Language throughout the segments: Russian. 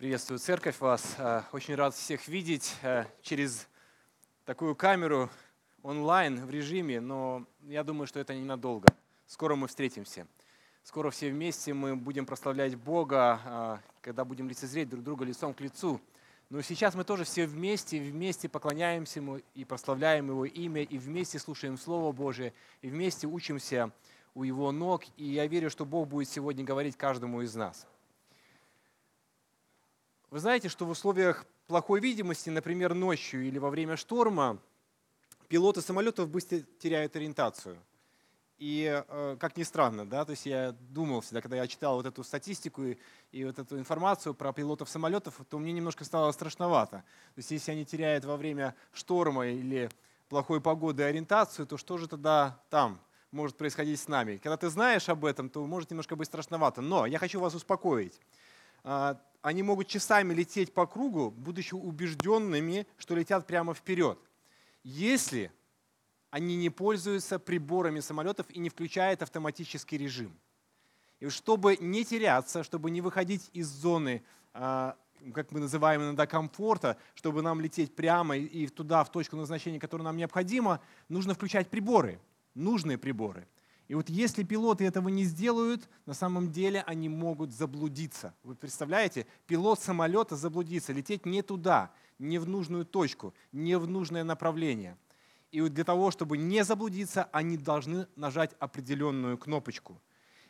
Приветствую церковь вас. Э, очень рад всех видеть э, через такую камеру онлайн в режиме, но я думаю, что это ненадолго. Скоро мы встретимся. Скоро все вместе мы будем прославлять Бога, э, когда будем лицезреть друг друга лицом к лицу. Но сейчас мы тоже все вместе, вместе поклоняемся Ему и прославляем Его имя, и вместе слушаем Слово Божие, и вместе учимся у Его ног. И я верю, что Бог будет сегодня говорить каждому из нас. Вы знаете, что в условиях плохой видимости, например, ночью или во время шторма, пилоты самолетов быстро теряют ориентацию. И э, как ни странно, да, то есть я думал всегда, когда я читал вот эту статистику и, и вот эту информацию про пилотов самолетов, то мне немножко стало страшновато. То есть если они теряют во время шторма или плохой погоды ориентацию, то что же тогда там может происходить с нами? Когда ты знаешь об этом, то может немножко быть страшновато. Но я хочу вас успокоить. Они могут часами лететь по кругу, будучи убежденными, что летят прямо вперед. Если они не пользуются приборами самолетов и не включают автоматический режим. И чтобы не теряться, чтобы не выходить из зоны, а, как мы называем иногда, комфорта, чтобы нам лететь прямо и туда, в точку назначения, которая нам необходима, нужно включать приборы, нужные приборы – и вот если пилоты этого не сделают, на самом деле они могут заблудиться. Вы представляете, пилот самолета заблудится, лететь не туда, не в нужную точку, не в нужное направление. И вот для того, чтобы не заблудиться, они должны нажать определенную кнопочку.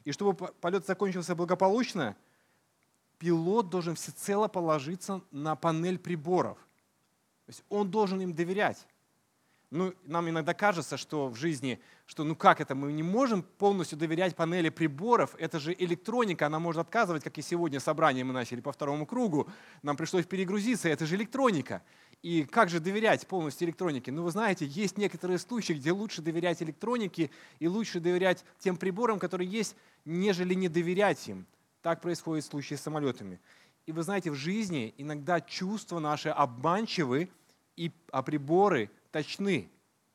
И чтобы полет закончился благополучно, пилот должен всецело положиться на панель приборов. То есть он должен им доверять ну, нам иногда кажется, что в жизни, что ну как это, мы не можем полностью доверять панели приборов, это же электроника, она может отказывать, как и сегодня собрание мы начали по второму кругу, нам пришлось перегрузиться, это же электроника. И как же доверять полностью электронике? Ну, вы знаете, есть некоторые случаи, где лучше доверять электронике и лучше доверять тем приборам, которые есть, нежели не доверять им. Так происходит в случае с самолетами. И вы знаете, в жизни иногда чувства наши обманчивы, и, а приборы точны.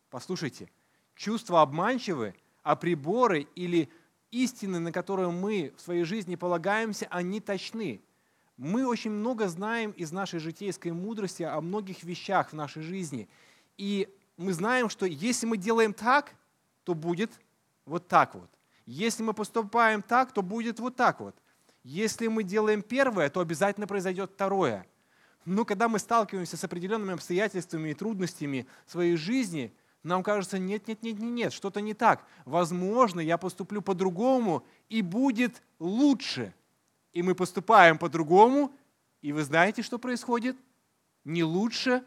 Послушайте, чувства обманчивы, а приборы или истины, на которые мы в своей жизни полагаемся, они точны. Мы очень много знаем из нашей житейской мудрости о многих вещах в нашей жизни. И мы знаем, что если мы делаем так, то будет вот так вот. Если мы поступаем так, то будет вот так вот. Если мы делаем первое, то обязательно произойдет второе. Но когда мы сталкиваемся с определенными обстоятельствами и трудностями своей жизни, нам кажется, нет, нет, нет, нет, нет, что-то не так. Возможно, я поступлю по-другому, и будет лучше. И мы поступаем по-другому, и вы знаете, что происходит? Не лучше,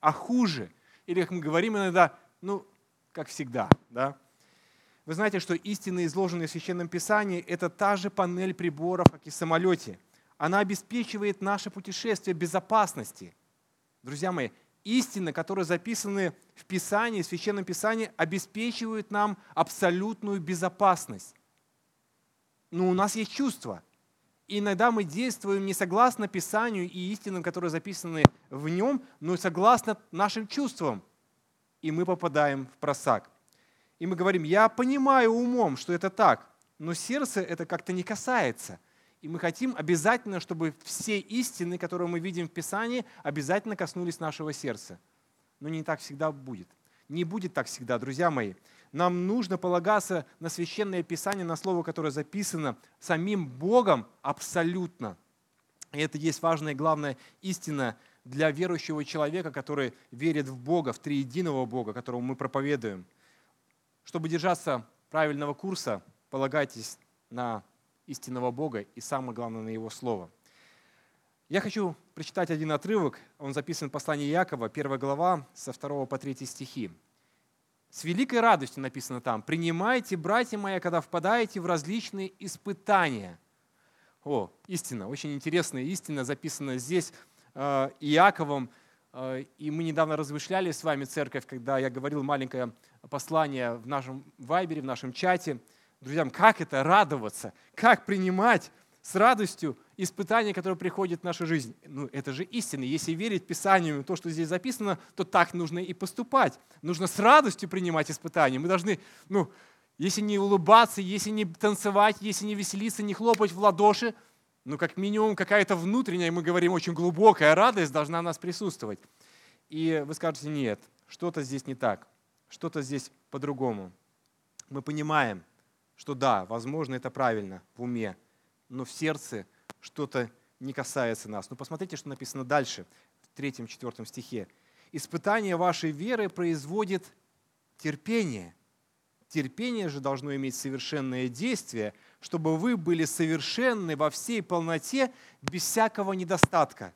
а хуже. Или, как мы говорим иногда, ну, как всегда, да? Вы знаете, что истины, изложенные в Священном Писании, это та же панель приборов, как и в самолете – она обеспечивает наше путешествие безопасности. Друзья мои, истины, которые записаны в Писании, в Священном Писании, обеспечивают нам абсолютную безопасность. Но у нас есть чувства. И иногда мы действуем не согласно Писанию и истинам, которые записаны в нем, но согласно нашим чувствам. И мы попадаем в просак. И мы говорим, я понимаю умом, что это так, но сердце это как-то не касается – и мы хотим обязательно, чтобы все истины, которые мы видим в Писании, обязательно коснулись нашего сердца. Но не так всегда будет. Не будет так всегда, друзья мои. Нам нужно полагаться на священное Писание, на слово, которое записано самим Богом абсолютно. И это есть важная и главная истина для верующего человека, который верит в Бога, в триединого Бога, которого мы проповедуем. Чтобы держаться правильного курса, полагайтесь на истинного Бога и самое главное на Его Слово. Я хочу прочитать один отрывок, он записан в послании Якова, первая глава, со 2 по 3 стихи. С великой радостью написано там, «Принимайте, братья мои, когда впадаете в различные испытания». О, истина, очень интересная истина, записана здесь э, Иаковом. Э, и мы недавно размышляли с вами, церковь, когда я говорил маленькое послание в нашем вайбере, в нашем чате – Друзьям, как это радоваться? Как принимать с радостью испытания, которые приходят в нашу жизнь? Ну, это же истина. Если верить Писанию, то, что здесь записано, то так нужно и поступать. Нужно с радостью принимать испытания. Мы должны, ну, если не улыбаться, если не танцевать, если не веселиться, не хлопать в ладоши, ну, как минимум, какая-то внутренняя, мы говорим, очень глубокая радость должна у нас присутствовать. И вы скажете, нет, что-то здесь не так, что-то здесь по-другому. Мы понимаем, что да, возможно, это правильно в уме, но в сердце что-то не касается нас. Но посмотрите, что написано дальше, в третьем-четвертом стихе. «Испытание вашей веры производит терпение. Терпение же должно иметь совершенное действие, чтобы вы были совершенны во всей полноте, без всякого недостатка».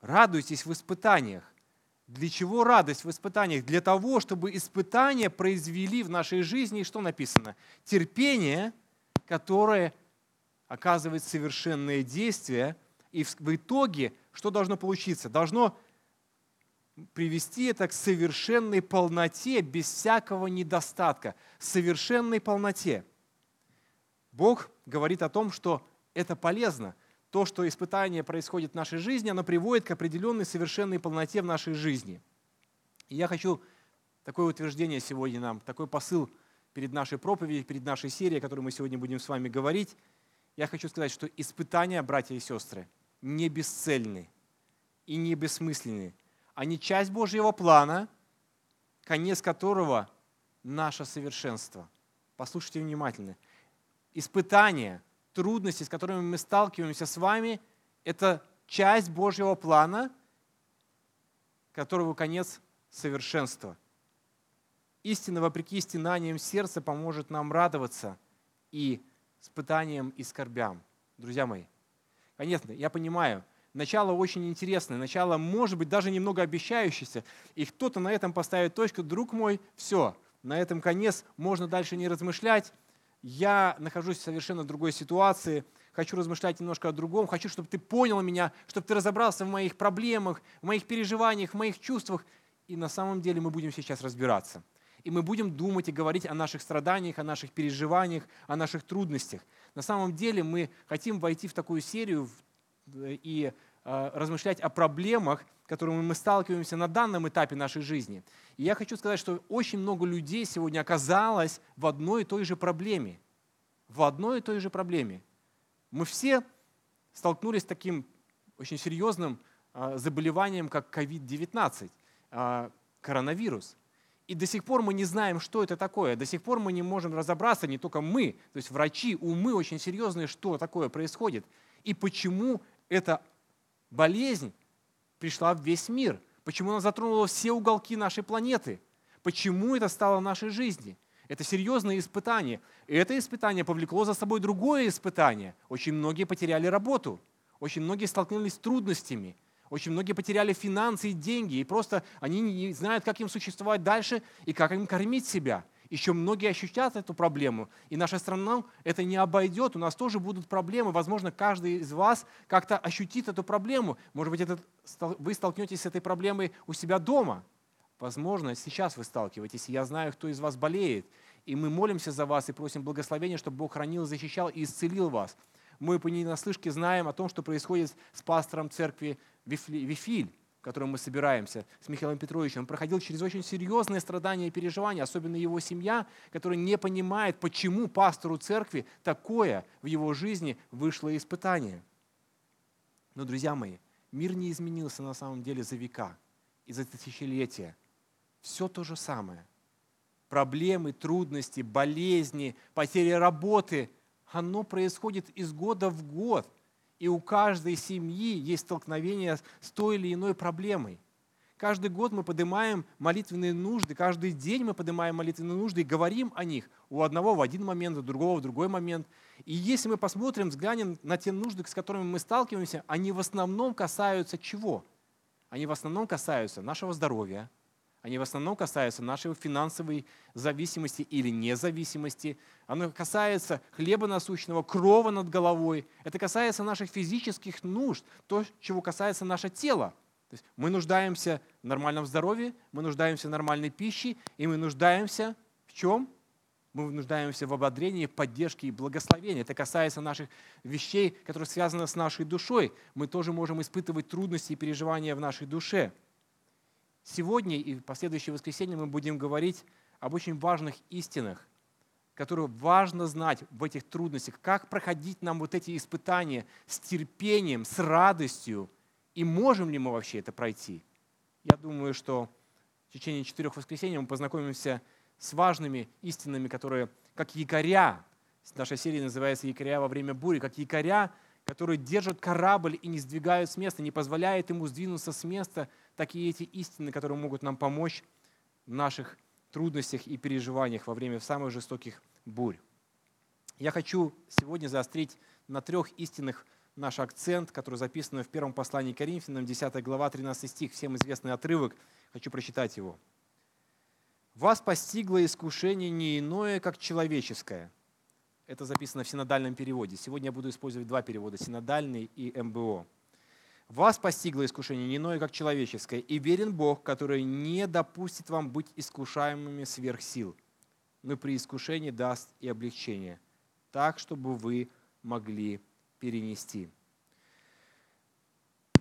Радуйтесь в испытаниях. Для чего радость в испытаниях? Для того, чтобы испытания произвели в нашей жизни, что написано? Терпение, которое оказывает совершенное действие, и в итоге что должно получиться? Должно привести это к совершенной полноте, без всякого недостатка, совершенной полноте. Бог говорит о том, что это полезно. То, что испытание происходит в нашей жизни, оно приводит к определенной совершенной полноте в нашей жизни. И я хочу такое утверждение сегодня нам, такой посыл перед нашей проповедью, перед нашей серией, о которой мы сегодня будем с вами говорить – я хочу сказать, что испытания, братья и сестры, не бесцельны и не бессмысленны. Они часть Божьего плана, конец которого – наше совершенство. Послушайте внимательно. Испытания, трудности, с которыми мы сталкиваемся с вами, это часть Божьего плана, которого конец – совершенства. Истина, вопреки стенаниям сердца, поможет нам радоваться и испытаниям и скорбям. Друзья мои, конечно, я понимаю, начало очень интересное, начало, может быть, даже немного обещающееся, и кто-то на этом поставит точку, друг мой, все, на этом конец, можно дальше не размышлять, я нахожусь в совершенно другой ситуации, хочу размышлять немножко о другом, хочу, чтобы ты понял меня, чтобы ты разобрался в моих проблемах, в моих переживаниях, в моих чувствах, и на самом деле мы будем сейчас разбираться – и мы будем думать и говорить о наших страданиях, о наших переживаниях, о наших трудностях. На самом деле мы хотим войти в такую серию и а, размышлять о проблемах, которыми мы сталкиваемся на данном этапе нашей жизни. И я хочу сказать, что очень много людей сегодня оказалось в одной и той же проблеме. В одной и той же проблеме. Мы все столкнулись с таким очень серьезным а, заболеванием, как COVID-19, а, коронавирус. И до сих пор мы не знаем, что это такое. До сих пор мы не можем разобраться, не только мы, то есть врачи, умы очень серьезные, что такое происходит. И почему эта болезнь пришла в весь мир. Почему она затронула все уголки нашей планеты. Почему это стало нашей жизни. Это серьезное испытание. И это испытание повлекло за собой другое испытание. Очень многие потеряли работу. Очень многие столкнулись с трудностями. Очень многие потеряли финансы и деньги, и просто они не знают, как им существовать дальше и как им кормить себя. Еще многие ощущают эту проблему, и наша страна это не обойдет. У нас тоже будут проблемы. Возможно, каждый из вас как-то ощутит эту проблему. Может быть, это, вы столкнетесь с этой проблемой у себя дома. Возможно, сейчас вы сталкиваетесь, я знаю, кто из вас болеет. И мы молимся за вас и просим благословения, чтобы Бог хранил, защищал и исцелил вас. Мы по ненаслышке знаем о том, что происходит с пастором церкви Вифиль, в котором мы собираемся, с Михаилом Петровичем, он проходил через очень серьезные страдания и переживания, особенно его семья, которая не понимает, почему пастору церкви такое в его жизни вышло испытание. Но, друзья мои, мир не изменился на самом деле за века и за тысячелетия. Все то же самое. Проблемы, трудности, болезни, потери работы, оно происходит из года в год – и у каждой семьи есть столкновение с той или иной проблемой. Каждый год мы поднимаем молитвенные нужды, каждый день мы поднимаем молитвенные нужды и говорим о них. У одного в один момент, у другого в другой момент. И если мы посмотрим, взглянем на те нужды, с которыми мы сталкиваемся, они в основном касаются чего? Они в основном касаются нашего здоровья, они в основном касаются нашей финансовой зависимости или независимости. Оно касается хлеба насущного, крова над головой. Это касается наших физических нужд, то, чего касается наше тело. То есть мы нуждаемся в нормальном здоровье, мы нуждаемся в нормальной пище, и мы нуждаемся в чем? Мы нуждаемся в ободрении, поддержке и благословении. Это касается наших вещей, которые связаны с нашей душой. Мы тоже можем испытывать трудности и переживания в нашей душе. Сегодня и в последующее воскресенье мы будем говорить об очень важных истинах которую важно знать в этих трудностях, как проходить нам вот эти испытания с терпением, с радостью, и можем ли мы вообще это пройти. Я думаю, что в течение четырех воскресений мы познакомимся с важными истинами, которые как якоря, наша серия называется «Якоря во время бури», как якоря, которые держат корабль и не сдвигают с места, не позволяют ему сдвинуться с места, так и эти истины, которые могут нам помочь в наших трудностях и переживаниях во время самых жестоких бурь. Я хочу сегодня заострить на трех истинных наш акцент, который записан в первом послании к Коринфянам, 10 глава, 13 стих, всем известный отрывок. Хочу прочитать его. «Вас постигло искушение не иное, как человеческое». Это записано в синодальном переводе. Сегодня я буду использовать два перевода, синодальный и МБО. Вас постигло искушение не иное, как человеческое, и верен Бог, который не допустит вам быть искушаемыми сверх сил, но при искушении даст и облегчение, так, чтобы вы могли перенести.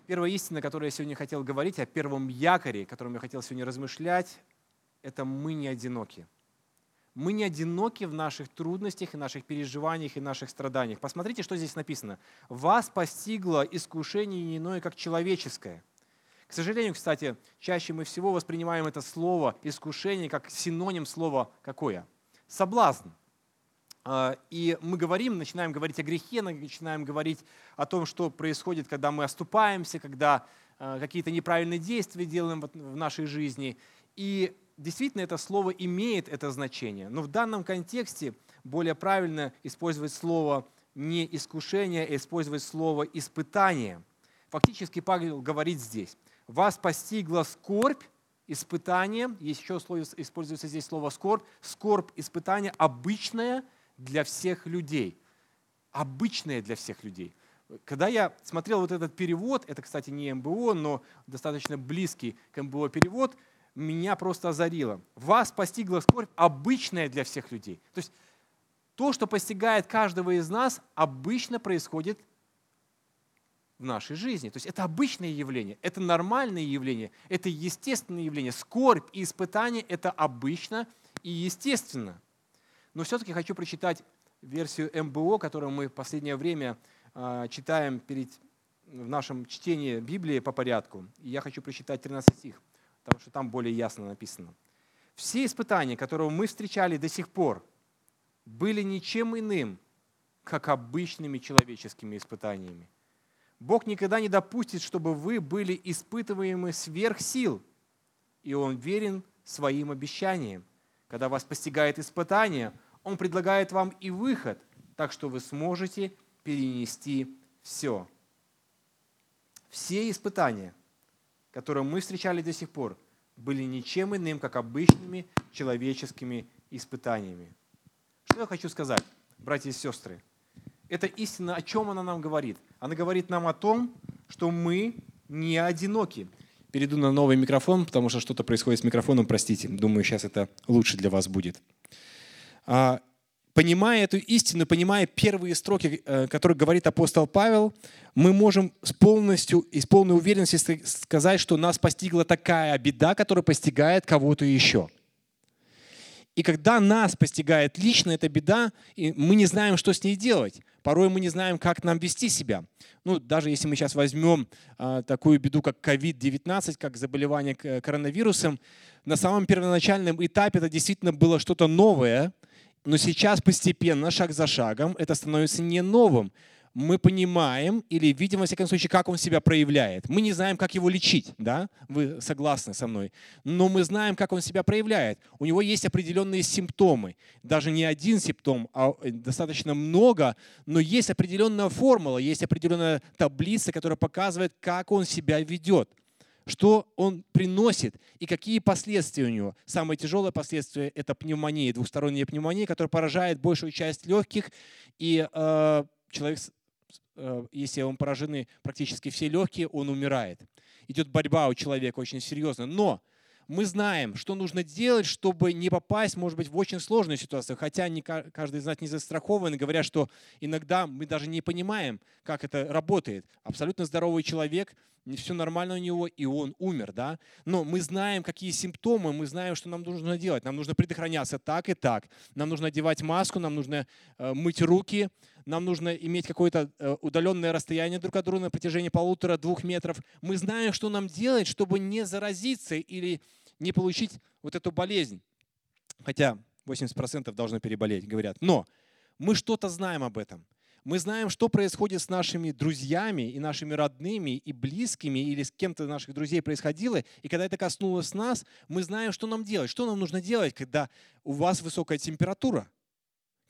Первая истина, о которой я сегодня хотел говорить, о первом якоре, о котором я хотел сегодня размышлять, это мы не одиноки – мы не одиноки в наших трудностях и наших переживаниях и наших страданиях. Посмотрите, что здесь написано. «Вас постигло искушение не иное, как человеческое». К сожалению, кстати, чаще мы всего воспринимаем это слово «искушение» как синоним слова какое? Соблазн. А, и мы говорим, начинаем говорить о грехе, начинаем говорить о том, что происходит, когда мы оступаемся, когда а, какие-то неправильные действия делаем в нашей жизни. И действительно это слово имеет это значение, но в данном контексте более правильно использовать слово не искушение, а использовать слово испытание. Фактически Павел говорит здесь, вас постигла скорбь, испытание, есть еще слово, используется здесь слово скорбь, скорбь, испытание обычное для всех людей. Обычное для всех людей. Когда я смотрел вот этот перевод, это, кстати, не МБО, но достаточно близкий к МБО перевод – меня просто озарило. Вас постигла скорбь обычная для всех людей. То есть то, что постигает каждого из нас, обычно происходит в нашей жизни. То есть это обычное явление, это нормальное явление, это естественное явление. Скорбь и испытание – это обычно и естественно. Но все-таки хочу прочитать версию МБО, которую мы в последнее время э, читаем перед, в нашем чтении Библии по порядку. И я хочу прочитать 13 стих потому что там более ясно написано. Все испытания, которые мы встречали до сих пор, были ничем иным, как обычными человеческими испытаниями. Бог никогда не допустит, чтобы вы были испытываемы сверх сил, и Он верен своим обещаниям. Когда вас постигает испытание, Он предлагает вам и выход, так что вы сможете перенести все. Все испытания – которые мы встречали до сих пор, были ничем иным, как обычными человеческими испытаниями. Что я хочу сказать, братья и сестры? Это истина, о чем она нам говорит? Она говорит нам о том, что мы не одиноки. Перейду на новый микрофон, потому что что-то происходит с микрофоном, простите. Думаю, сейчас это лучше для вас будет. Понимая эту истину, понимая первые строки, э, которые говорит апостол Павел, мы можем с полностью и с полной уверенностью сказать, что нас постигла такая беда, которая постигает кого-то еще. И когда нас постигает лично эта беда, мы не знаем, что с ней делать. Порой мы не знаем, как нам вести себя. Ну, даже если мы сейчас возьмем а, такую беду, как COVID-19, как заболевание коронавирусом, на самом первоначальном этапе это действительно было что-то новое – но сейчас постепенно, шаг за шагом, это становится не новым. Мы понимаем или видим, во всяком случае, как он себя проявляет. Мы не знаем, как его лечить, да? Вы согласны со мной. Но мы знаем, как он себя проявляет. У него есть определенные симптомы. Даже не один симптом, а э, достаточно много, но есть определенная формула, есть определенная таблица, которая показывает, как он себя ведет что он приносит и какие последствия у него. Самое тяжелое последствие – это пневмония, двухсторонняя пневмония, которая поражает большую часть легких, и э, человек, э, если он поражены практически все легкие, он умирает. Идет борьба у человека очень серьезно. Но мы знаем, что нужно делать, чтобы не попасть, может быть, в очень сложную ситуацию. Хотя не каждый из нас не застрахован, говорят, что иногда мы даже не понимаем, как это работает. Абсолютно здоровый человек все нормально у него, и он умер, да. Но мы знаем, какие симптомы, мы знаем, что нам нужно делать. Нам нужно предохраняться так и так. Нам нужно одевать маску, нам нужно э, мыть руки, нам нужно иметь какое-то э, удаленное расстояние друг от друга на протяжении полутора-двух метров. Мы знаем, что нам делать, чтобы не заразиться или не получить вот эту болезнь. Хотя 80% должны переболеть, говорят. Но мы что-то знаем об этом. Мы знаем, что происходит с нашими друзьями и нашими родными и близкими, или с кем-то наших друзей происходило. И когда это коснулось нас, мы знаем, что нам делать. Что нам нужно делать, когда у вас высокая температура,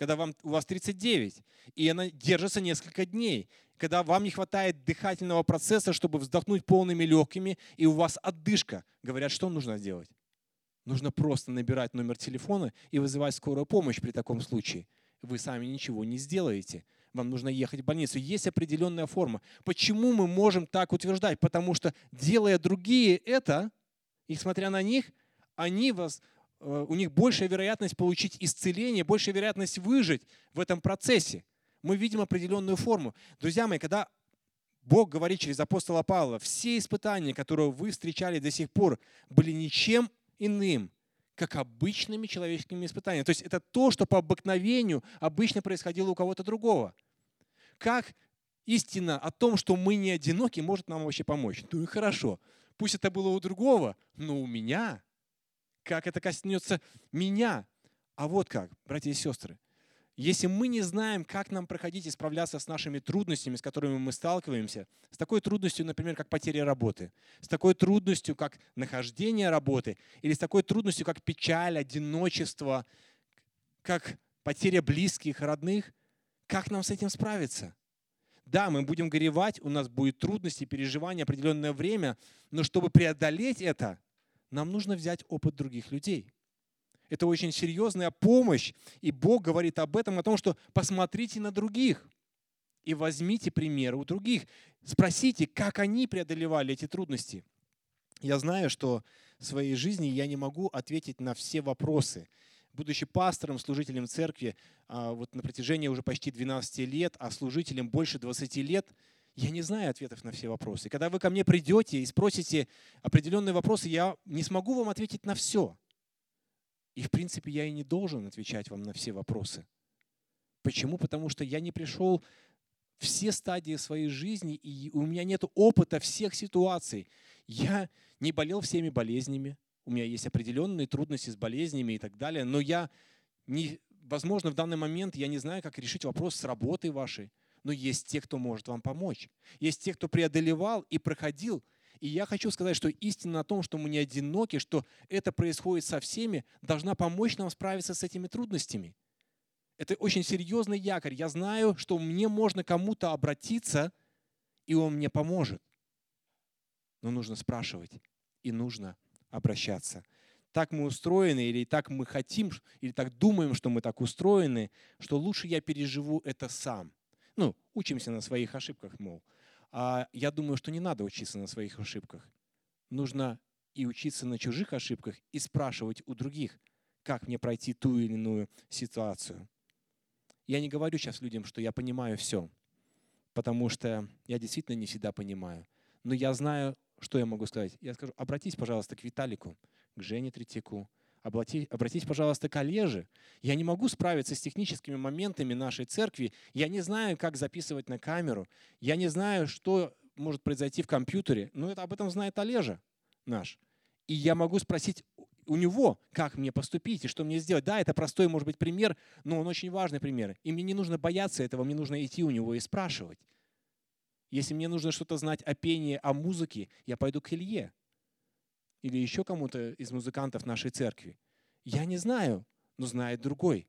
когда вам, у вас 39, и она держится несколько дней, когда вам не хватает дыхательного процесса, чтобы вздохнуть полными легкими, и у вас отдышка. Говорят, что нужно делать? Нужно просто набирать номер телефона и вызывать скорую помощь при таком случае. Вы сами ничего не сделаете вам нужно ехать в больницу. Есть определенная форма. Почему мы можем так утверждать? Потому что делая другие это, и смотря на них, они вас, у них большая вероятность получить исцеление, большая вероятность выжить в этом процессе. Мы видим определенную форму. Друзья мои, когда Бог говорит через апостола Павла, все испытания, которые вы встречали до сих пор, были ничем иным, как обычными человеческими испытаниями. То есть это то, что по обыкновению обычно происходило у кого-то другого. Как истина о том, что мы не одиноки, может нам вообще помочь? Ну и хорошо. Пусть это было у другого, но у меня. Как это коснется меня? А вот как, братья и сестры, если мы не знаем, как нам проходить и справляться с нашими трудностями, с которыми мы сталкиваемся, с такой трудностью, например, как потеря работы, с такой трудностью, как нахождение работы, или с такой трудностью, как печаль, одиночество, как потеря близких, родных, как нам с этим справиться? Да, мы будем горевать, у нас будет трудности, переживания определенное время, но чтобы преодолеть это, нам нужно взять опыт других людей – это очень серьезная помощь. И Бог говорит об этом, о том, что посмотрите на других и возьмите примеры у других. Спросите, как они преодолевали эти трудности. Я знаю, что в своей жизни я не могу ответить на все вопросы. Будучи пастором, служителем церкви а, вот на протяжении уже почти 12 лет, а служителем больше 20 лет, я не знаю ответов на все вопросы. Когда вы ко мне придете и спросите определенные вопросы, я не смогу вам ответить на все. И, в принципе, я и не должен отвечать вам на все вопросы. Почему? Потому что я не пришел все стадии своей жизни, и у меня нет опыта всех ситуаций. Я не болел всеми болезнями, у меня есть определенные трудности с болезнями и так далее, но я не, возможно, в данный момент я не знаю, как решить вопрос с работой вашей, но есть те, кто может вам помочь. Есть те, кто преодолевал и проходил и я хочу сказать, что истина о том, что мы не одиноки, что это происходит со всеми, должна помочь нам справиться с этими трудностями. Это очень серьезный якорь. Я знаю, что мне можно кому-то обратиться, и он мне поможет. Но нужно спрашивать, и нужно обращаться. Так мы устроены, или так мы хотим, или так думаем, что мы так устроены, что лучше я переживу это сам. Ну, учимся на своих ошибках, мол. А я думаю, что не надо учиться на своих ошибках. Нужно и учиться на чужих ошибках, и спрашивать у других, как мне пройти ту или иную ситуацию. Я не говорю сейчас людям, что я понимаю все, потому что я действительно не всегда понимаю. Но я знаю, что я могу сказать. Я скажу, обратись, пожалуйста, к Виталику, к Жене Третьяку, Обратись, пожалуйста, к Олеже. Я не могу справиться с техническими моментами нашей церкви. Я не знаю, как записывать на камеру. Я не знаю, что может произойти в компьютере. Но это об этом знает Олежа наш. И я могу спросить у него, как мне поступить и что мне сделать. Да, это простой, может быть, пример, но он очень важный пример. И мне не нужно бояться этого, мне нужно идти у него и спрашивать. Если мне нужно что-то знать о пении, о музыке, я пойду к Илье или еще кому-то из музыкантов нашей церкви. Я не знаю, но знает другой.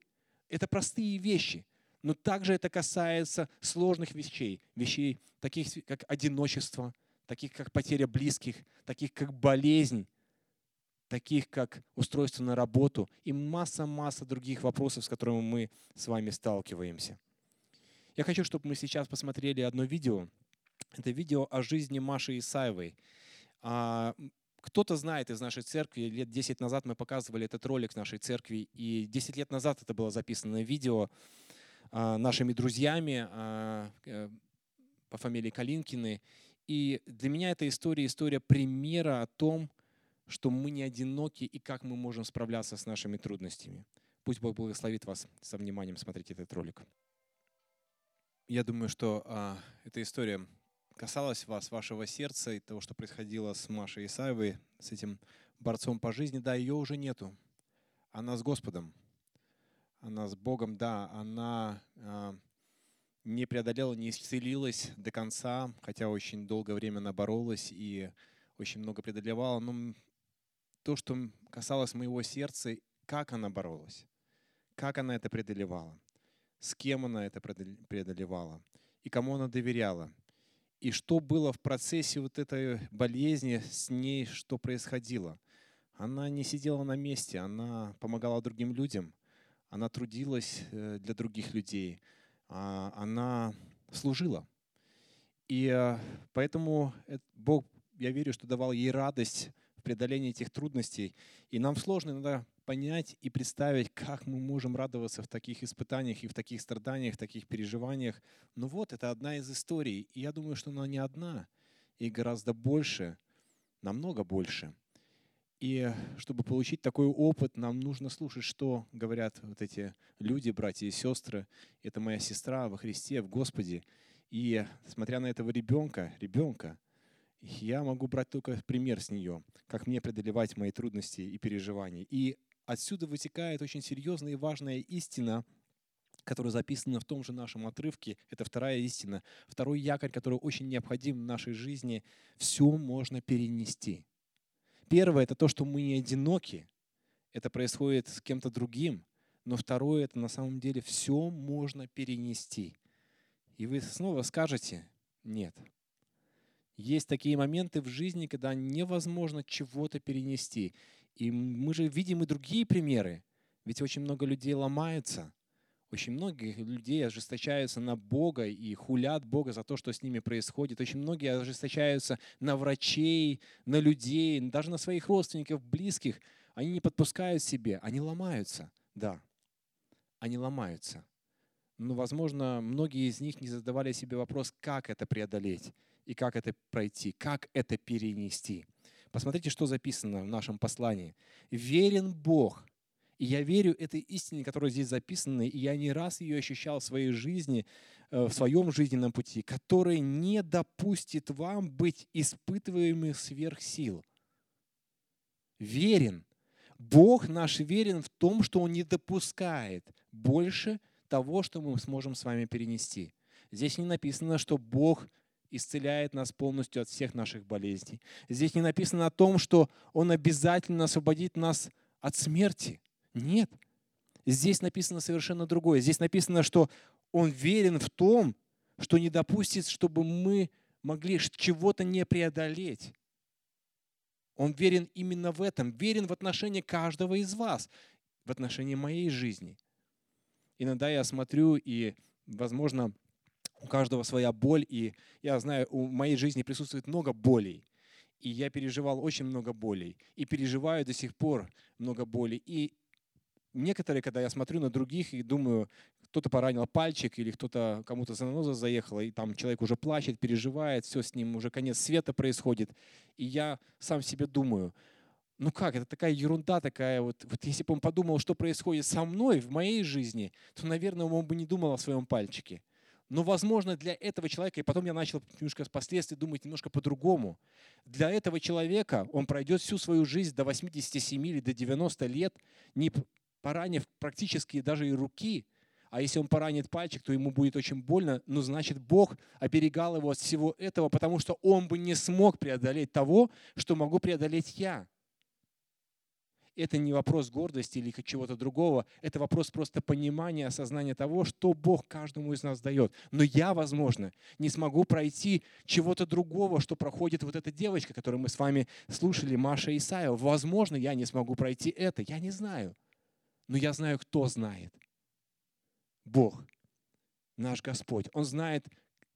Это простые вещи. Но также это касается сложных вещей. Вещей таких, как одиночество, таких, как потеря близких, таких, как болезнь, таких, как устройство на работу и масса-масса других вопросов, с которыми мы с вами сталкиваемся. Я хочу, чтобы мы сейчас посмотрели одно видео. Это видео о жизни Маши Исаевой. Кто-то знает из нашей церкви, лет 10 назад мы показывали этот ролик нашей церкви, и 10 лет назад это было записано видео а, нашими друзьями а, э, по фамилии Калинкины. И для меня эта история история примера о том, что мы не одиноки и как мы можем справляться с нашими трудностями. Пусть Бог благословит вас со вниманием смотреть этот ролик. Я думаю, что а, эта история касалась вас, вашего сердца и того, что происходило с Машей Исаевой, с этим борцом по жизни. Да, ее уже нету. Она с Господом. Она с Богом, да. Она а, не преодолела, не исцелилась до конца, хотя очень долгое время она боролась и очень много преодолевала. Но то, что касалось моего сердца, как она боролась, как она это преодолевала, с кем она это преодолевала и кому она доверяла. И что было в процессе вот этой болезни с ней, что происходило. Она не сидела на месте, она помогала другим людям, она трудилась э, для других людей, а, она служила. И э, поэтому Бог, я верю, что давал ей радость в преодолении этих трудностей. И нам сложно иногда понять и представить, как мы можем радоваться в таких испытаниях и в таких страданиях, в таких переживаниях. Но вот это одна из историй. И я думаю, что она не одна, и гораздо больше, намного больше. И чтобы получить такой опыт, нам нужно слушать, что говорят вот эти люди, братья и сестры. Это моя сестра во Христе, в Господе. И смотря на этого ребенка, ребенка, я могу брать только пример с нее, как мне преодолевать мои трудности и переживания. И отсюда вытекает очень серьезная и важная истина, которая записана в том же нашем отрывке. Это вторая истина. Второй якорь, который очень необходим в нашей жизни. Все можно перенести. Первое – это то, что мы не одиноки. Это происходит с кем-то другим. Но второе – это на самом деле все можно перенести. И вы снова скажете «нет». Есть такие моменты в жизни, когда невозможно чего-то перенести. И мы же видим и другие примеры. Ведь очень много людей ломаются. Очень многие людей ожесточаются на Бога и хулят Бога за то, что с ними происходит. Очень многие ожесточаются на врачей, на людей, даже на своих родственников, близких. Они не подпускают себе, они ломаются. Да, они ломаются. Но, возможно, многие из них не задавали себе вопрос, как это преодолеть и как это пройти, как это перенести. Посмотрите, что записано в нашем послании. «Верен Бог». И я верю этой истине, которая здесь записана, и я не раз ее ощущал в своей жизни, э, в своем жизненном пути, который не допустит вам быть испытываемым сверх сил. Верен. Бог наш верен в том, что Он не допускает больше того, что мы сможем с вами перенести. Здесь не написано, что Бог исцеляет нас полностью от всех наших болезней. Здесь не написано о том, что Он обязательно освободит нас от смерти. Нет. Здесь написано совершенно другое. Здесь написано, что Он верен в том, что не допустит, чтобы мы могли чего-то не преодолеть. Он верен именно в этом, верен в отношении каждого из вас, в отношении моей жизни. Иногда я смотрю и, возможно, у каждого своя боль, и я знаю, у моей жизни присутствует много болей. И я переживал очень много болей. И переживаю до сих пор много болей. И некоторые, когда я смотрю на других и думаю, кто-то поранил пальчик или кто-то кому-то заноза заехала, и там человек уже плачет, переживает, все с ним, уже конец света происходит. И я сам себе думаю, ну как, это такая ерунда такая, вот, вот если бы он подумал, что происходит со мной в моей жизни, то, наверное, он бы не думал о своем пальчике. Но, возможно, для этого человека, и потом я начал немножко впоследствии думать немножко по-другому, для этого человека он пройдет всю свою жизнь до 87 или до 90 лет, не поранив практически даже и руки, а если он поранит пальчик, то ему будет очень больно, но значит Бог оберегал его от всего этого, потому что он бы не смог преодолеть того, что могу преодолеть я это не вопрос гордости или чего-то другого, это вопрос просто понимания, осознания того, что Бог каждому из нас дает. Но я, возможно, не смогу пройти чего-то другого, что проходит вот эта девочка, которую мы с вами слушали, Маша Исаева. Возможно, я не смогу пройти это, я не знаю. Но я знаю, кто знает. Бог, наш Господь. Он знает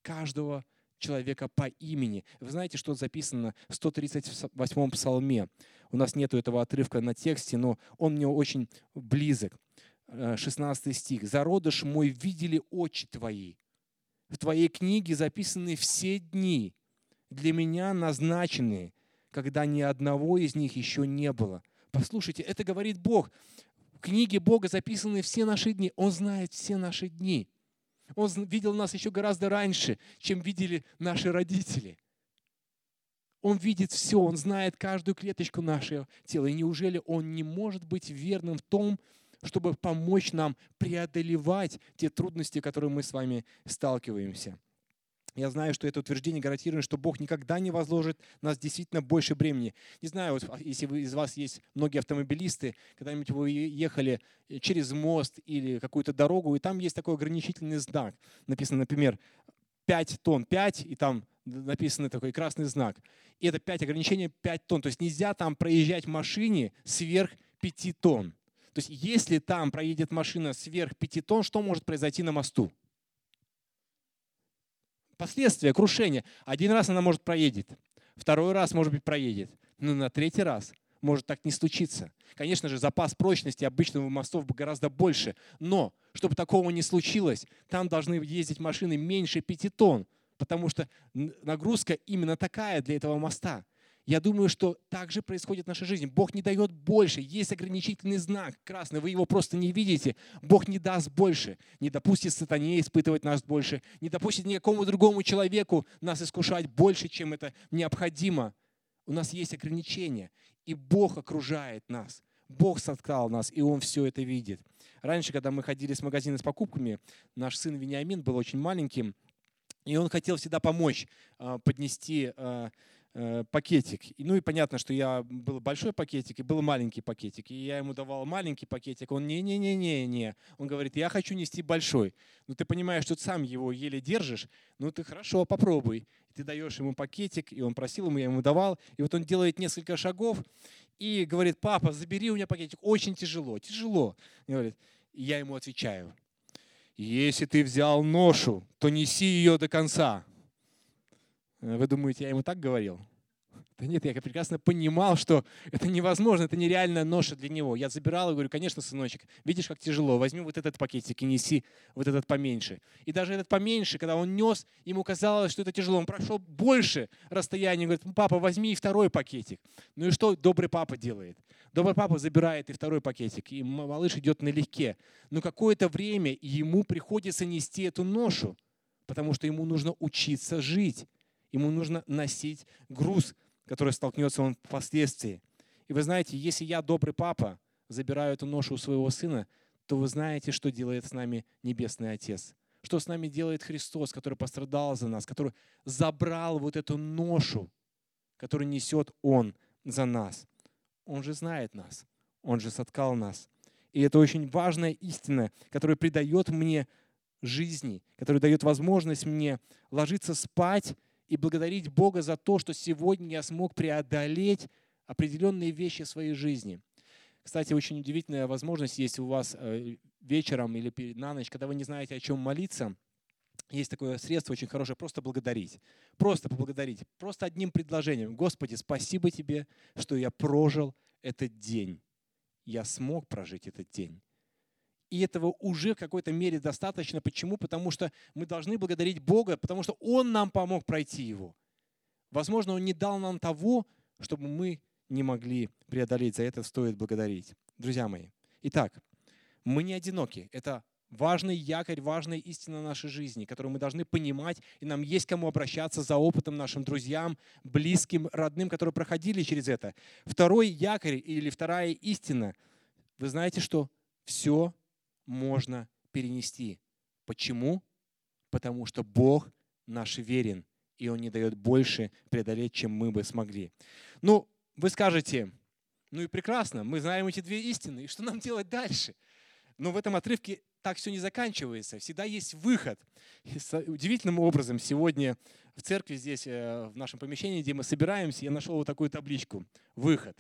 каждого человека по имени. Вы знаете, что записано в 138-м псалме? У нас нет этого отрывка на тексте, но он мне очень близок. 16 э, стих. «Зародыш мой видели очи твои. В твоей книге записаны все дни, для меня назначены, когда ни одного из них еще не было. Послушайте, это говорит Бог. В книге Бога записаны все наши дни. Он знает все наши дни. Он видел нас еще гораздо раньше, чем видели наши родители. Он видит все, Он знает каждую клеточку нашего тела. И неужели Он не может быть верным в том, чтобы помочь нам преодолевать те трудности, которые мы с вами сталкиваемся? Я знаю, что это утверждение гарантирует, что Бог никогда не возложит нас действительно больше бремени. Не знаю, вот, а, если вы, из вас есть многие автомобилисты, когда-нибудь вы ехали э, через мост или какую-то дорогу, и там есть такой ограничительный знак. Написано, например, 5 тонн, 5, и там написано такой красный знак. И это 5 ограничений, 5 тонн. То есть нельзя там проезжать машине сверх 5 тонн. То есть если там проедет машина сверх 5 тонн, что может произойти на мосту? Последствия, крушения. Один раз она, может, проедет, второй раз, может быть, проедет, но на третий раз может так не случиться. Конечно же, запас прочности обычного мостов гораздо больше, но чтобы такого не случилось, там должны ездить машины меньше 5 тонн, потому что нагрузка именно такая для этого моста – я думаю, что так же происходит в нашей жизни. Бог не дает больше. Есть ограничительный знак красный, вы его просто не видите. Бог не даст больше. Не допустит сатане испытывать нас больше. Не допустит никакому другому человеку нас искушать больше, чем это необходимо. У нас есть ограничения. И Бог окружает нас. Бог соткал нас, и Он все это видит. Раньше, когда мы ходили с магазина с покупками, наш сын Вениамин был очень маленьким, и он хотел всегда помочь а, поднести а, пакетик. Ну и понятно, что я был большой пакетик и был маленький пакетик. И я ему давал маленький пакетик, он не-не-не-не-не. Он говорит, я хочу нести большой. Ну ты понимаешь, что ты сам его еле держишь, ну ты хорошо, попробуй. Ты даешь ему пакетик, и он просил ему, я ему давал. И вот он делает несколько шагов и говорит, папа, забери у меня пакетик, очень тяжело, тяжело. И говорит, и я ему отвечаю, если ты взял ношу, то неси ее до конца. Э, вы думаете, я ему так говорил? Да нет, я прекрасно понимал, что это невозможно, это нереальная ноша для него. Я забирал и говорю, конечно, сыночек, видишь, как тяжело, возьми вот этот пакетик и неси вот этот поменьше. И даже этот поменьше, когда он нес, ему казалось, что это тяжело. Он прошел больше расстояния, говорит, папа, возьми и второй пакетик. Ну и что добрый папа делает? Добрый папа забирает и второй пакетик, и малыш идет налегке. Но какое-то время ему приходится нести эту ношу, потому что ему нужно учиться жить. Ему нужно носить груз, который столкнется он впоследствии. И вы знаете, если я добрый папа, забираю эту ношу у своего сына, то вы знаете, что делает с нами Небесный Отец. Что с нами делает Христос, который пострадал за нас, который забрал вот эту ношу, которую несет Он за нас. Он же знает нас, Он же соткал нас. И это очень важная истина, которая придает мне жизни, которая дает возможность мне ложиться спать и благодарить Бога за то, что сегодня я смог преодолеть определенные вещи в своей жизни. Кстати, очень удивительная возможность есть у вас э, вечером или на ночь, когда вы не знаете, о чем молиться. Есть такое средство очень хорошее, просто благодарить. Просто поблагодарить. Просто одним предложением. Господи, спасибо тебе, что я прожил этот день. Я смог прожить этот день. И этого уже в какой-то мере достаточно. Почему? Потому что мы должны благодарить Бога, потому что Он нам помог пройти его. Возможно, Он не дал нам того, чтобы мы не могли преодолеть. За это стоит благодарить. Друзья мои, итак, мы не одиноки. Это важный якорь, важная истина нашей жизни, которую мы должны понимать, и нам есть кому обращаться за опытом нашим друзьям, близким, родным, которые проходили через это. Второй якорь или вторая истина, вы знаете, что все можно перенести. Почему? Потому что Бог наш верен, и Он не дает больше преодолеть, чем мы бы смогли. Ну, вы скажете, ну и прекрасно, мы знаем эти две истины, и что нам делать дальше? Но в этом отрывке так все не заканчивается. Всегда есть выход. И удивительным образом сегодня в церкви здесь, э, в нашем помещении, где мы собираемся, я нашел вот такую табличку. Выход.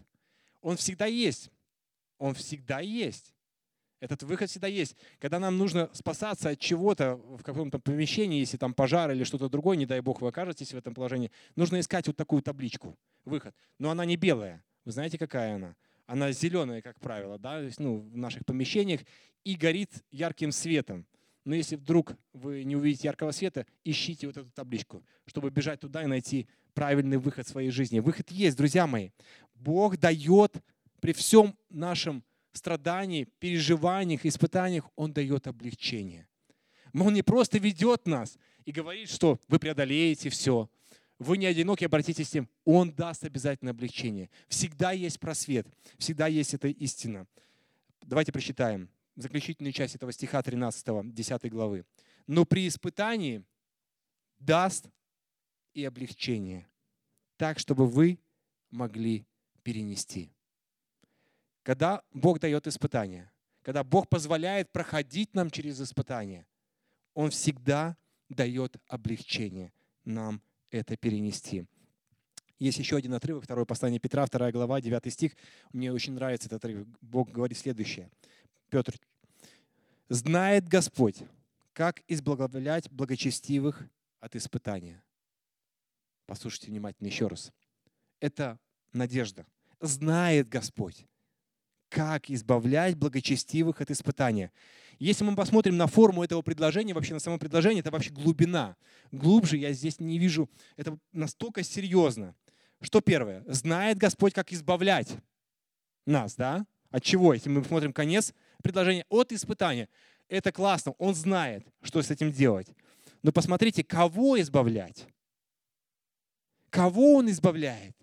Он всегда есть. Он всегда есть. Этот выход всегда есть. Когда нам нужно спасаться от чего-то в каком-то помещении, если там пожар или что-то другое, не дай бог вы окажетесь в этом положении, нужно искать вот такую табличку, выход. Но она не белая. Вы знаете, какая она? Она зеленая, как правило, да, ну, в наших помещениях и горит ярким светом. Но если вдруг вы не увидите яркого света, ищите вот эту табличку, чтобы бежать туда и найти правильный выход в своей жизни. Выход есть, друзья мои. Бог дает при всем нашем страдании, переживаниях, испытаниях, Он дает облегчение. Он не просто ведет нас и говорит, что вы преодолеете все, вы не одиноки, обратитесь с ним. Он даст обязательно облегчение. Всегда есть просвет, всегда есть эта истина. Давайте прочитаем заключительную часть этого стиха 13, 10 главы. «Но при испытании даст и облегчение, так, чтобы вы могли перенести». Когда Бог дает испытания, когда Бог позволяет проходить нам через испытания, Он всегда дает облегчение нам это перенести. Есть еще один отрывок, второе послание Петра, вторая глава, 9 стих. Мне очень нравится этот отрывок. Бог говорит следующее. Петр, знает Господь, как изблаговолять благочестивых от испытания. Послушайте внимательно еще раз. Это надежда. Знает Господь, как избавлять благочестивых от испытания. Если мы посмотрим на форму этого предложения, вообще на само предложение, это вообще глубина. Глубже я здесь не вижу. Это настолько серьезно. Что первое? Знает Господь, как избавлять нас, да? От чего? Если мы смотрим конец предложения, от испытания. Это классно. Он знает, что с этим делать. Но посмотрите, кого избавлять? Кого он избавляет?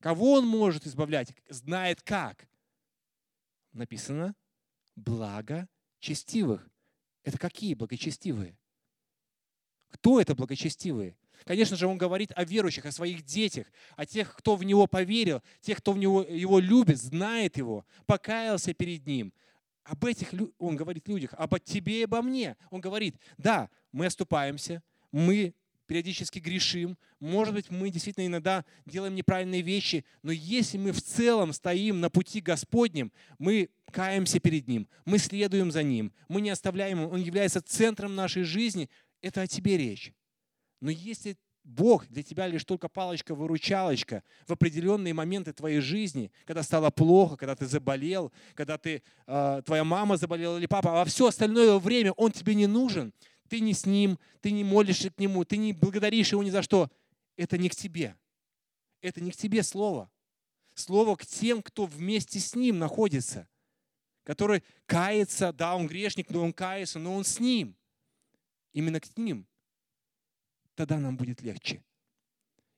Кого он может избавлять? Знает как написано благочестивых. Это какие благочестивые? Кто это благочестивые? Конечно же, он говорит о верующих, о своих детях, о тех, кто в него поверил, тех, кто в него, его любит, знает его, покаялся перед ним. Об этих он говорит людях, об тебе и обо мне. Он говорит, да, мы оступаемся, мы периодически грешим, может быть, мы действительно иногда делаем неправильные вещи, но если мы в целом стоим на пути Господнем, мы каемся перед Ним, мы следуем за Ним, мы не оставляем Его, Он является центром нашей жизни, это о тебе речь. Но если Бог для тебя лишь только палочка-выручалочка в определенные моменты твоей жизни, когда стало плохо, когда ты заболел, когда ты, э, твоя мама заболела или папа, а все остальное время Он тебе не нужен, ты не с ним, ты не молишься к нему, ты не благодаришь его ни за что. Это не к тебе. Это не к тебе слово. Слово к тем, кто вместе с ним находится, который кается, да, он грешник, но он кается, но он с ним. Именно к ним. Тогда нам будет легче.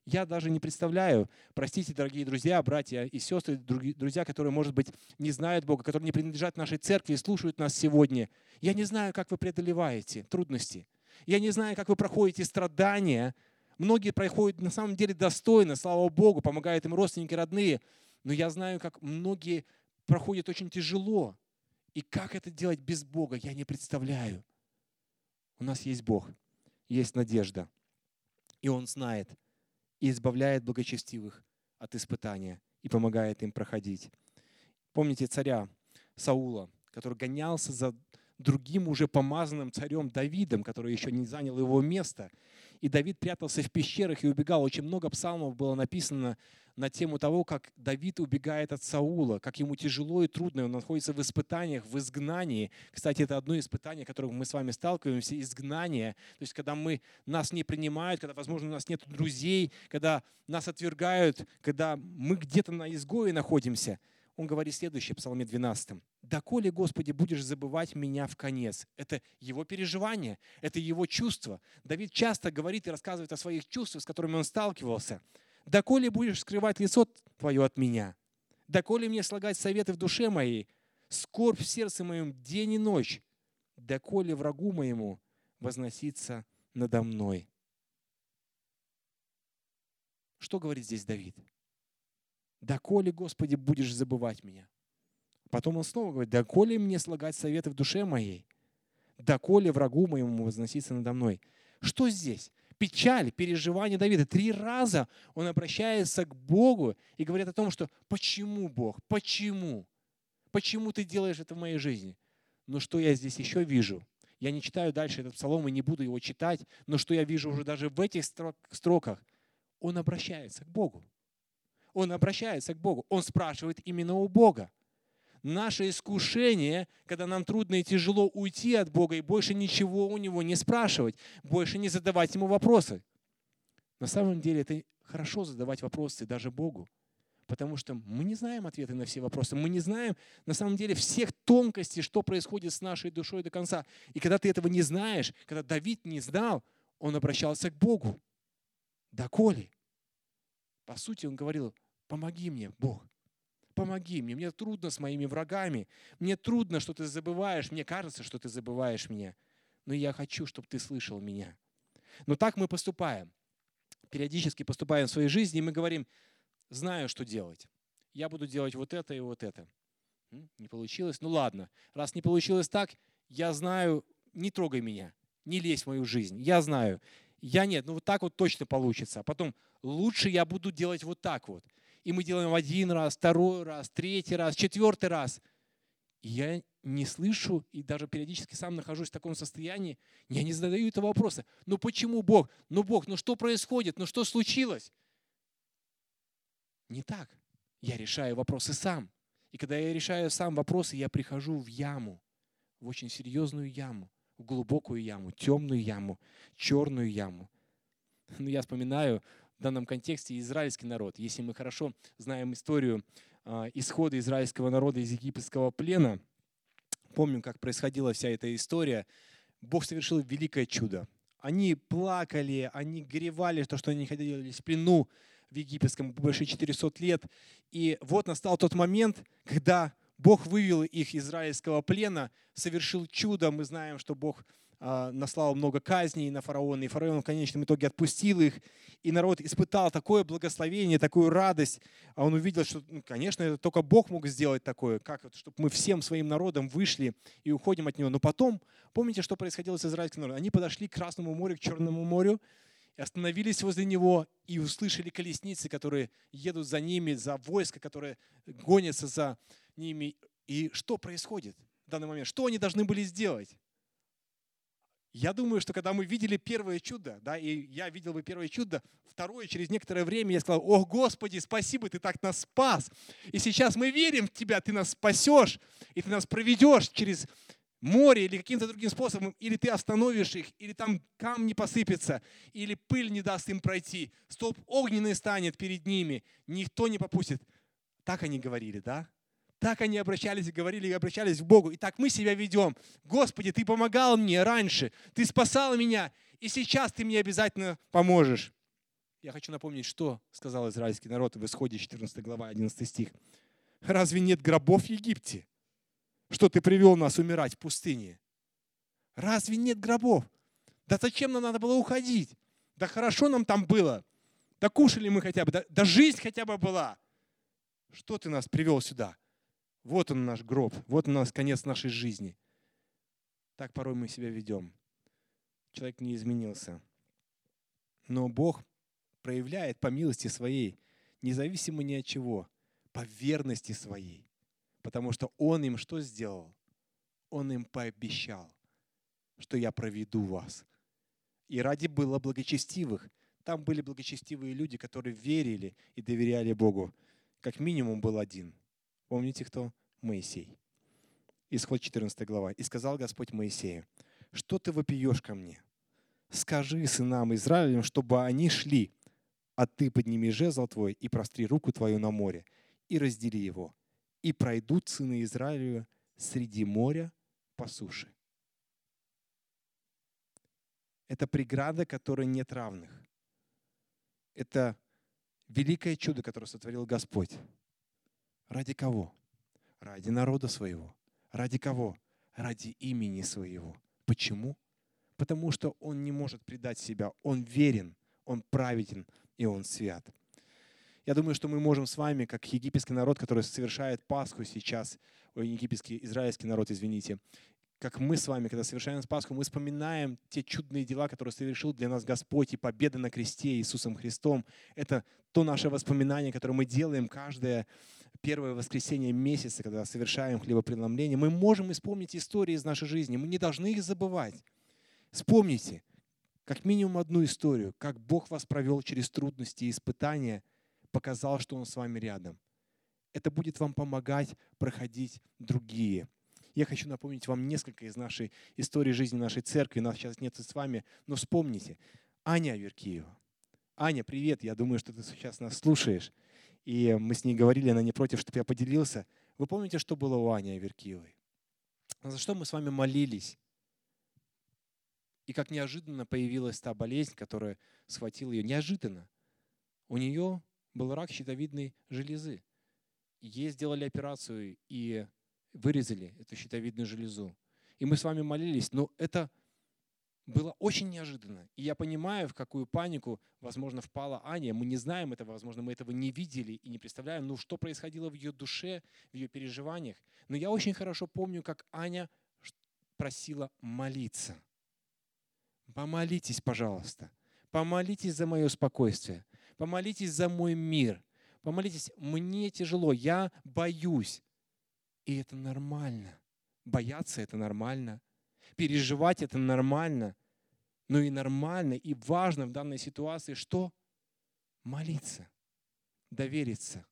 Я даже не представляю, простите, дорогие друзья, братья и сестры, друзья, которые, может быть, не знают Бога, которые не принадлежат нашей церкви и слушают нас сегодня. Я не знаю, как вы преодолеваете трудности. Я не знаю, как вы проходите страдания. Многие проходят на самом деле достойно, слава Богу, помогают им родственники, родные. Но я знаю, как многие проходят очень тяжело. И как это делать без Бога, я не представляю. У нас есть Бог, есть надежда. И Он знает – и избавляет благочестивых от испытания и помогает им проходить. Помните царя Саула, который гонялся за другим уже помазанным царем Давидом, который еще не занял его место. И Давид прятался в пещерах и убегал. Очень много псалмов было написано на тему того, как Давид убегает от Саула, как ему тяжело и трудно, он находится в испытаниях, в изгнании. Кстати, это одно испытание, которым мы с вами сталкиваемся, изгнание. То есть, когда мы, нас не принимают, когда, возможно, у нас нет друзей, когда нас отвергают, когда мы где-то на изгое находимся – он говорит следующее в Псалме 12. «Доколе, Господи, будешь забывать меня в конец?» Это его переживание, это его чувство. Давид часто говорит и рассказывает о своих чувствах, с которыми он сталкивался. «Доколе будешь скрывать лицо Твое от меня? Доколе мне слагать советы в душе моей? Скорбь в сердце моем день и ночь? Доколе врагу моему возноситься надо мной?» Что говорит здесь Давид? Доколе, Господи, будешь забывать меня? Потом он снова говорит, доколе мне слагать советы в душе моей? Доколе врагу моему возноситься надо мной? Что здесь? Печаль, переживание Давида. Три раза он обращается к Богу и говорит о том, что почему Бог, почему? Почему ты делаешь это в моей жизни? Но что я здесь еще вижу? Я не читаю дальше этот псалом и не буду его читать, но что я вижу уже даже в этих строках? Он обращается к Богу он обращается к Богу. Он спрашивает именно у Бога. Наше искушение, когда нам трудно и тяжело уйти от Бога и больше ничего у Него не спрашивать, больше не задавать Ему вопросы. На самом деле это хорошо задавать вопросы даже Богу. Потому что мы не знаем ответы на все вопросы. Мы не знаем на самом деле всех тонкостей, что происходит с нашей душой до конца. И когда ты этого не знаешь, когда Давид не знал, он обращался к Богу. Доколе? По сути, он говорил, помоги мне, Бог. Помоги мне. Мне трудно с моими врагами. Мне трудно, что ты забываешь. Мне кажется, что ты забываешь меня. Но я хочу, чтобы ты слышал меня. Но так мы поступаем. Периодически поступаем в своей жизни, и мы говорим, знаю, что делать. Я буду делать вот это и вот это. Не получилось? Ну ладно. Раз не получилось так, я знаю, не трогай меня, не лезь в мою жизнь. Я знаю. Я нет, ну вот так вот точно получится. А потом лучше я буду делать вот так вот. И мы делаем один раз, второй раз, третий раз, четвертый раз. И я не слышу и даже периодически сам нахожусь в таком состоянии, я не задаю этого вопроса. Ну почему Бог? Ну Бог, ну что происходит? Ну что случилось? Не так. Я решаю вопросы сам. И когда я решаю сам вопросы, я прихожу в яму, в очень серьезную яму, в глубокую яму, темную яму, черную яму. Ну, я вспоминаю в данном контексте израильский народ. Если мы хорошо знаем историю э, исхода израильского народа из египетского плена, помним, как происходила вся эта история, Бог совершил великое чудо. Они плакали, они горевали, то, что они находились в плену, в египетском больше 400 лет. И вот настал тот момент, когда Бог вывел их из израильского плена, совершил чудо. Мы знаем, что Бог а, наслал много казней на фараона, и фараон в конечном итоге отпустил их, и народ испытал такое благословение, такую радость, а он увидел, что, ну, конечно, это только Бог мог сделать такое, как, чтобы мы всем своим народом вышли и уходим от него. Но потом, помните, что происходило с израильским народом? Они подошли к Красному морю, к Черному морю, и остановились возле него и услышали колесницы, которые едут за ними, за войско, которое гонится за ними. И что происходит в данный момент? Что они должны были сделать? Я думаю, что когда мы видели первое чудо, да, и я видел бы первое чудо, второе, через некоторое время я сказал, о Господи, спасибо, ты так нас спас. И сейчас мы верим в Тебя, ты нас спасешь, и ты нас проведешь через море или каким-то другим способом, или ты остановишь их, или там камни посыпятся, или пыль не даст им пройти, столб огненный станет перед ними, никто не попустит. Так они говорили, да? Так они обращались и говорили, и обращались к Богу. И так мы себя ведем. Господи, Ты помогал мне раньше, Ты спасал меня, и сейчас Ты мне обязательно поможешь. Я хочу напомнить, что сказал израильский народ в Исходе 14 глава 11 стих. Разве нет гробов в Египте? что ты привел нас умирать в пустыне? Разве нет гробов? Да зачем нам надо было уходить? Да хорошо нам там было. Да кушали мы хотя бы, да, да жизнь хотя бы была. Что ты нас привел сюда? Вот он наш гроб, вот у нас конец нашей жизни. Так порой мы себя ведем. Человек не изменился. Но Бог проявляет по милости своей, независимо ни от чего, по верности своей. Потому что Он им что сделал? Он им пообещал, что я проведу вас. И ради было благочестивых. Там были благочестивые люди, которые верили и доверяли Богу. Как минимум был один. Помните кто? Моисей. Исход 14 глава. «И сказал Господь Моисею, что ты вопиешь ко мне? Скажи сынам Израилем, чтобы они шли, а ты подними жезл твой и простри руку твою на море, и раздели его, и пройдут сыны Израиля среди моря по суше. Это преграда, которой нет равных. Это великое чудо, которое сотворил Господь. Ради кого? Ради народа своего. Ради кого? Ради имени своего. Почему? Потому что Он не может предать себя. Он верен, Он праведен и Он свят. Я думаю, что мы можем с вами, как египетский народ, который совершает Пасху сейчас, ой, египетский, израильский народ, извините, как мы с вами, когда совершаем Пасху, мы вспоминаем те чудные дела, которые совершил для нас Господь, и победа на кресте Иисусом Христом. Это то наше воспоминание, которое мы делаем каждое первое воскресенье месяца, когда совершаем хлебопреломление. Мы можем вспомнить истории из нашей жизни, мы не должны их забывать. Вспомните как минимум одну историю, как Бог вас провел через трудности и испытания – показал, что Он с вами рядом. Это будет вам помогать проходить другие. Я хочу напомнить вам несколько из нашей истории жизни нашей церкви. Нас сейчас нет с вами, но вспомните. Аня Аверкиева, Аня, привет, я думаю, что ты сейчас нас слушаешь. И мы с ней говорили, она не против, чтобы я поделился. Вы помните, что было у Ани Аверкиевой? За что мы с вами молились? И как неожиданно появилась та болезнь, которая схватила ее. Неожиданно. У нее был рак щитовидной железы. Ей сделали операцию и вырезали эту щитовидную железу. И мы с вами молились, но это было очень неожиданно. И я понимаю, в какую панику, возможно, впала Аня. Мы не знаем этого, возможно, мы этого не видели и не представляем, ну, что происходило в ее душе, в ее переживаниях. Но я очень хорошо помню, как Аня просила молиться. Помолитесь, пожалуйста. Помолитесь за мое спокойствие. Помолитесь за мой мир. Помолитесь, мне тяжело, я боюсь. И это нормально. Бояться это нормально. Переживать это нормально. Но и нормально, и важно в данной ситуации что? Молиться, довериться,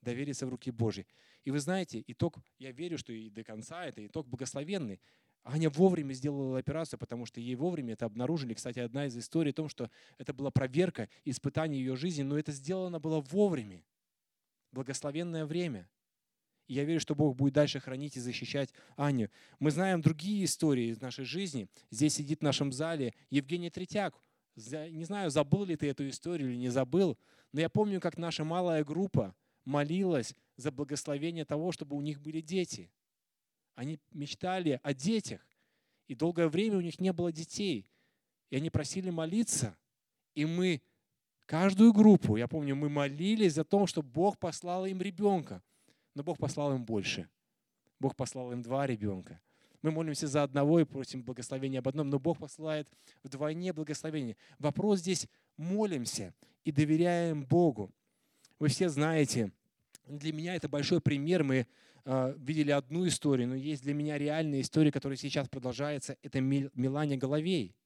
довериться в руки Божьи. И вы знаете, итог, я верю, что и до конца это итог благословенный. Аня вовремя сделала операцию, потому что ей вовремя это обнаружили. Кстати, одна из историй о том, что это была проверка, испытание ее жизни, но это сделано было вовремя. Благословенное время. И я верю, что Бог будет дальше хранить и защищать Аню. Мы знаем другие истории из нашей жизни. Здесь сидит в нашем зале Евгений Третьяк. Не знаю, забыл ли ты эту историю или не забыл, но я помню, как наша малая группа молилась за благословение того, чтобы у них были дети. Они мечтали о детях, и долгое время у них не было детей. И они просили молиться. И мы каждую группу, я помню, мы молились за то, чтобы Бог послал им ребенка. Но Бог послал им больше. Бог послал им два ребенка. Мы молимся за одного и просим благословения об одном, но Бог посылает вдвойне благословение. Вопрос здесь молимся и доверяем Богу. Вы все знаете, для меня это большой пример. Мы э, видели одну историю, но есть для меня реальная история, которая сейчас продолжается. Это Милане Головей.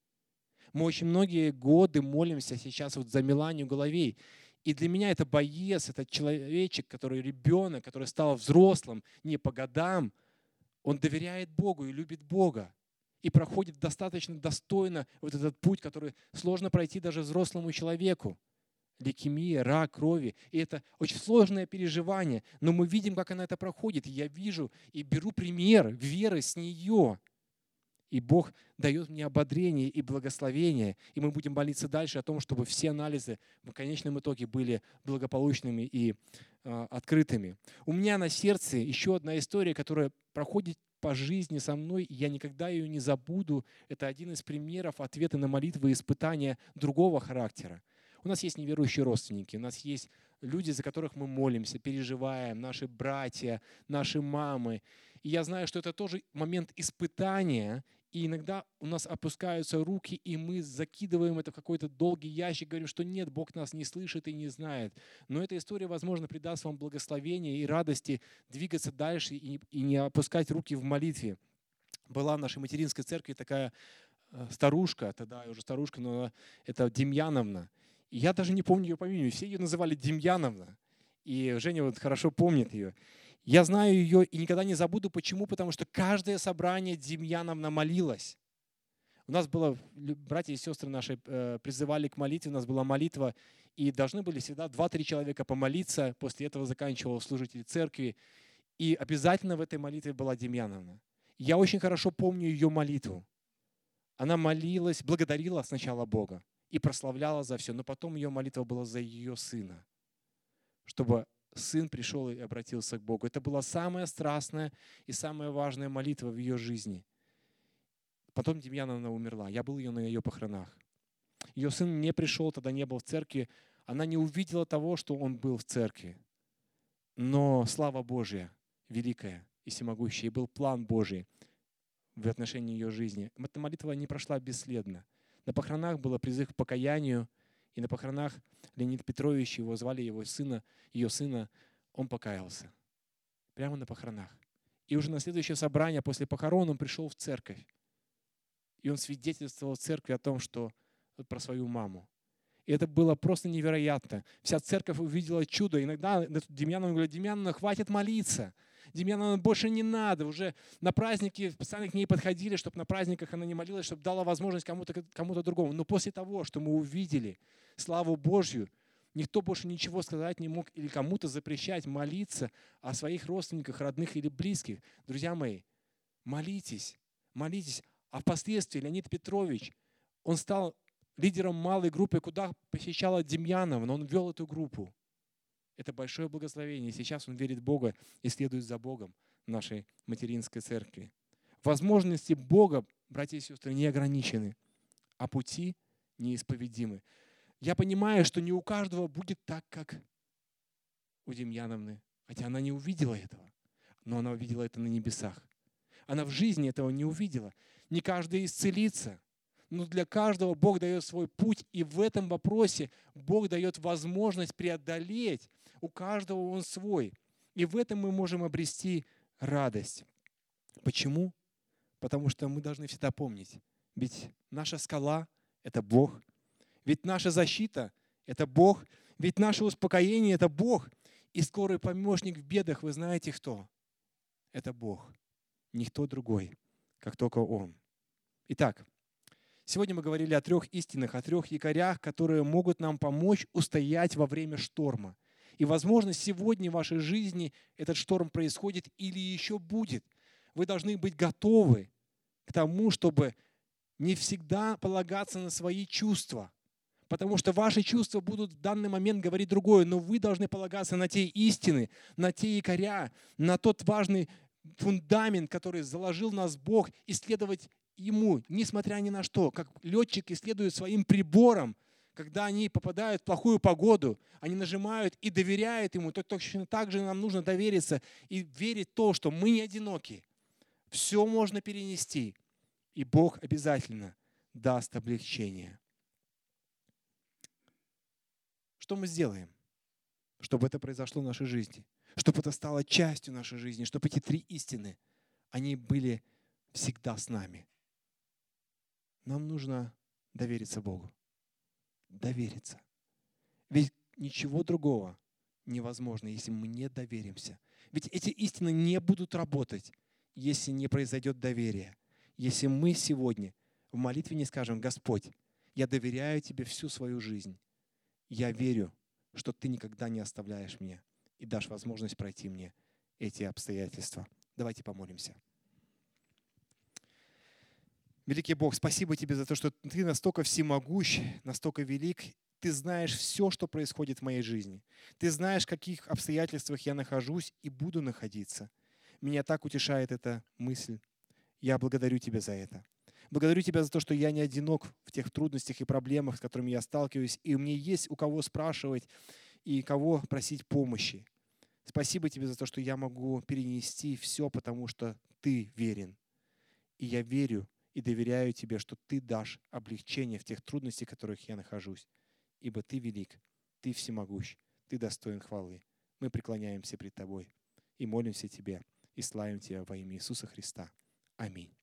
Мы очень многие годы молимся сейчас вот за Миланию Головей. И для меня это боец, это человечек, который ребенок, который стал взрослым не по годам. Он доверяет Богу и любит Бога. И проходит достаточно достойно вот этот путь, который сложно пройти даже взрослому человеку. Лейкемия, рак крови. И это очень сложное переживание. Но мы видим, как она это проходит. И я вижу и беру пример веры с нее. И Бог дает мне ободрение и благословение. И мы будем молиться дальше о том, чтобы все анализы в конечном итоге были благополучными и э, открытыми. У меня на сердце еще одна история, которая проходит по жизни со мной, и я никогда ее не забуду. Это один из примеров ответа на молитвы и испытания другого характера. У нас есть неверующие родственники, у нас есть люди, за которых мы молимся, переживаем, наши братья, наши мамы. И я знаю, что это тоже момент испытания и иногда у нас опускаются руки, и мы закидываем это в какой-то долгий ящик, говорим, что нет, Бог нас не слышит и не знает. Но эта история, возможно, придаст вам благословение и радости двигаться дальше и, и не опускать руки в молитве. Была в нашей материнской церкви такая э, старушка, тогда уже старушка, но это Демьяновна. И я даже не помню ее по имени, все ее называли Демьяновна. И Женя вот хорошо помнит ее. Я знаю ее и никогда не забуду. Почему? Потому что каждое собрание Демьяновна молилась. У нас было, братья и сестры наши э, призывали к молитве, у нас была молитва, и должны были всегда два-три человека помолиться. После этого заканчивал служитель церкви. И обязательно в этой молитве была Демьяновна. Я очень хорошо помню ее молитву. Она молилась, благодарила сначала Бога и прославляла за все, но потом ее молитва была за ее сына, чтобы сын пришел и обратился к Богу. Это была самая страстная и самая важная молитва в ее жизни. Потом Демьяновна умерла. Я был ее на ее похоронах. Ее сын не пришел, тогда не был в церкви. Она не увидела того, что он был в церкви. Но слава Божья, великая и всемогущая, и был план Божий в отношении ее жизни. Эта молитва не прошла бесследно. На похоронах был призыв к покаянию – и на похоронах Леонид Петрович, его звали его сына, ее сына, он покаялся. Прямо на похоронах. И уже на следующее собрание после похорон он пришел в церковь. И он свидетельствовал церкви о том, что про свою маму. И это было просто невероятно. Вся церковь увидела чудо. Иногда Демьяну говорят, Демьяну, хватит молиться. Демьяна нам больше не надо. Уже на праздники специально к ней подходили, чтобы на праздниках она не молилась, чтобы дала возможность кому-то кому другому. Но после того, что мы увидели славу Божью, никто больше ничего сказать не мог или кому-то запрещать молиться о своих родственниках, родных или близких. Друзья мои, молитесь, молитесь. А впоследствии Леонид Петрович, он стал лидером малой группы, куда посещала Демьянова, но он вел эту группу. Это большое благословение. Сейчас он верит в Бога и следует за Богом нашей материнской церкви. Возможности Бога, братья и сестры, не ограничены, а пути неисповедимы. Я понимаю, что не у каждого будет так, как у Демьяновны, хотя она не увидела этого, но она увидела это на небесах. Она в жизни этого не увидела. Не каждый исцелится, но для каждого Бог дает свой путь, и в этом вопросе Бог дает возможность преодолеть. У каждого он свой. И в этом мы можем обрести радость. Почему? Потому что мы должны всегда помнить, ведь наша скала — это Бог, ведь наша защита — это Бог, ведь наше успокоение — это Бог. И скорый помощник в бедах, вы знаете кто? Это Бог, никто другой, как только Он. Итак, Сегодня мы говорили о трех истинах, о трех якорях, которые могут нам помочь устоять во время шторма. И, возможно, сегодня в вашей жизни этот шторм происходит или еще будет. Вы должны быть готовы к тому, чтобы не всегда полагаться на свои чувства, потому что ваши чувства будут в данный момент говорить другое, но вы должны полагаться на те истины, на те якоря, на тот важный фундамент, который заложил нас Бог, исследовать ему, несмотря ни на что, как летчики следуют своим приборам, когда они попадают в плохую погоду, они нажимают и доверяют ему, то точно так же нам нужно довериться и верить в то, что мы не одиноки. Все можно перенести, и Бог обязательно даст облегчение. Что мы сделаем, чтобы это произошло в нашей жизни? Чтобы это стало частью нашей жизни, чтобы эти три истины, они были всегда с нами. Нам нужно довериться Богу. Довериться. Ведь ничего другого невозможно, если мы не доверимся. Ведь эти истины не будут работать, если не произойдет доверие. Если мы сегодня в молитве не скажем, Господь, я доверяю Тебе всю свою жизнь. Я верю, что Ты никогда не оставляешь меня и дашь возможность пройти мне эти обстоятельства. Давайте помолимся. Великий Бог, спасибо тебе за то, что ты настолько всемогущ, настолько велик. Ты знаешь все, что происходит в моей жизни. Ты знаешь, в каких обстоятельствах я нахожусь и буду находиться. Меня так утешает эта мысль. Я благодарю тебя за это. Благодарю тебя за то, что я не одинок в тех трудностях и проблемах, с которыми я сталкиваюсь, и меня есть у кого спрашивать и кого просить помощи. Спасибо тебе за то, что я могу перенести все, потому что ты верен. И я верю, и доверяю Тебе, что Ты дашь облегчение в тех трудностях, в которых я нахожусь. Ибо Ты велик, Ты всемогущ, Ты достоин хвалы. Мы преклоняемся пред Тобой и молимся Тебе, и славим Тебя во имя Иисуса Христа. Аминь.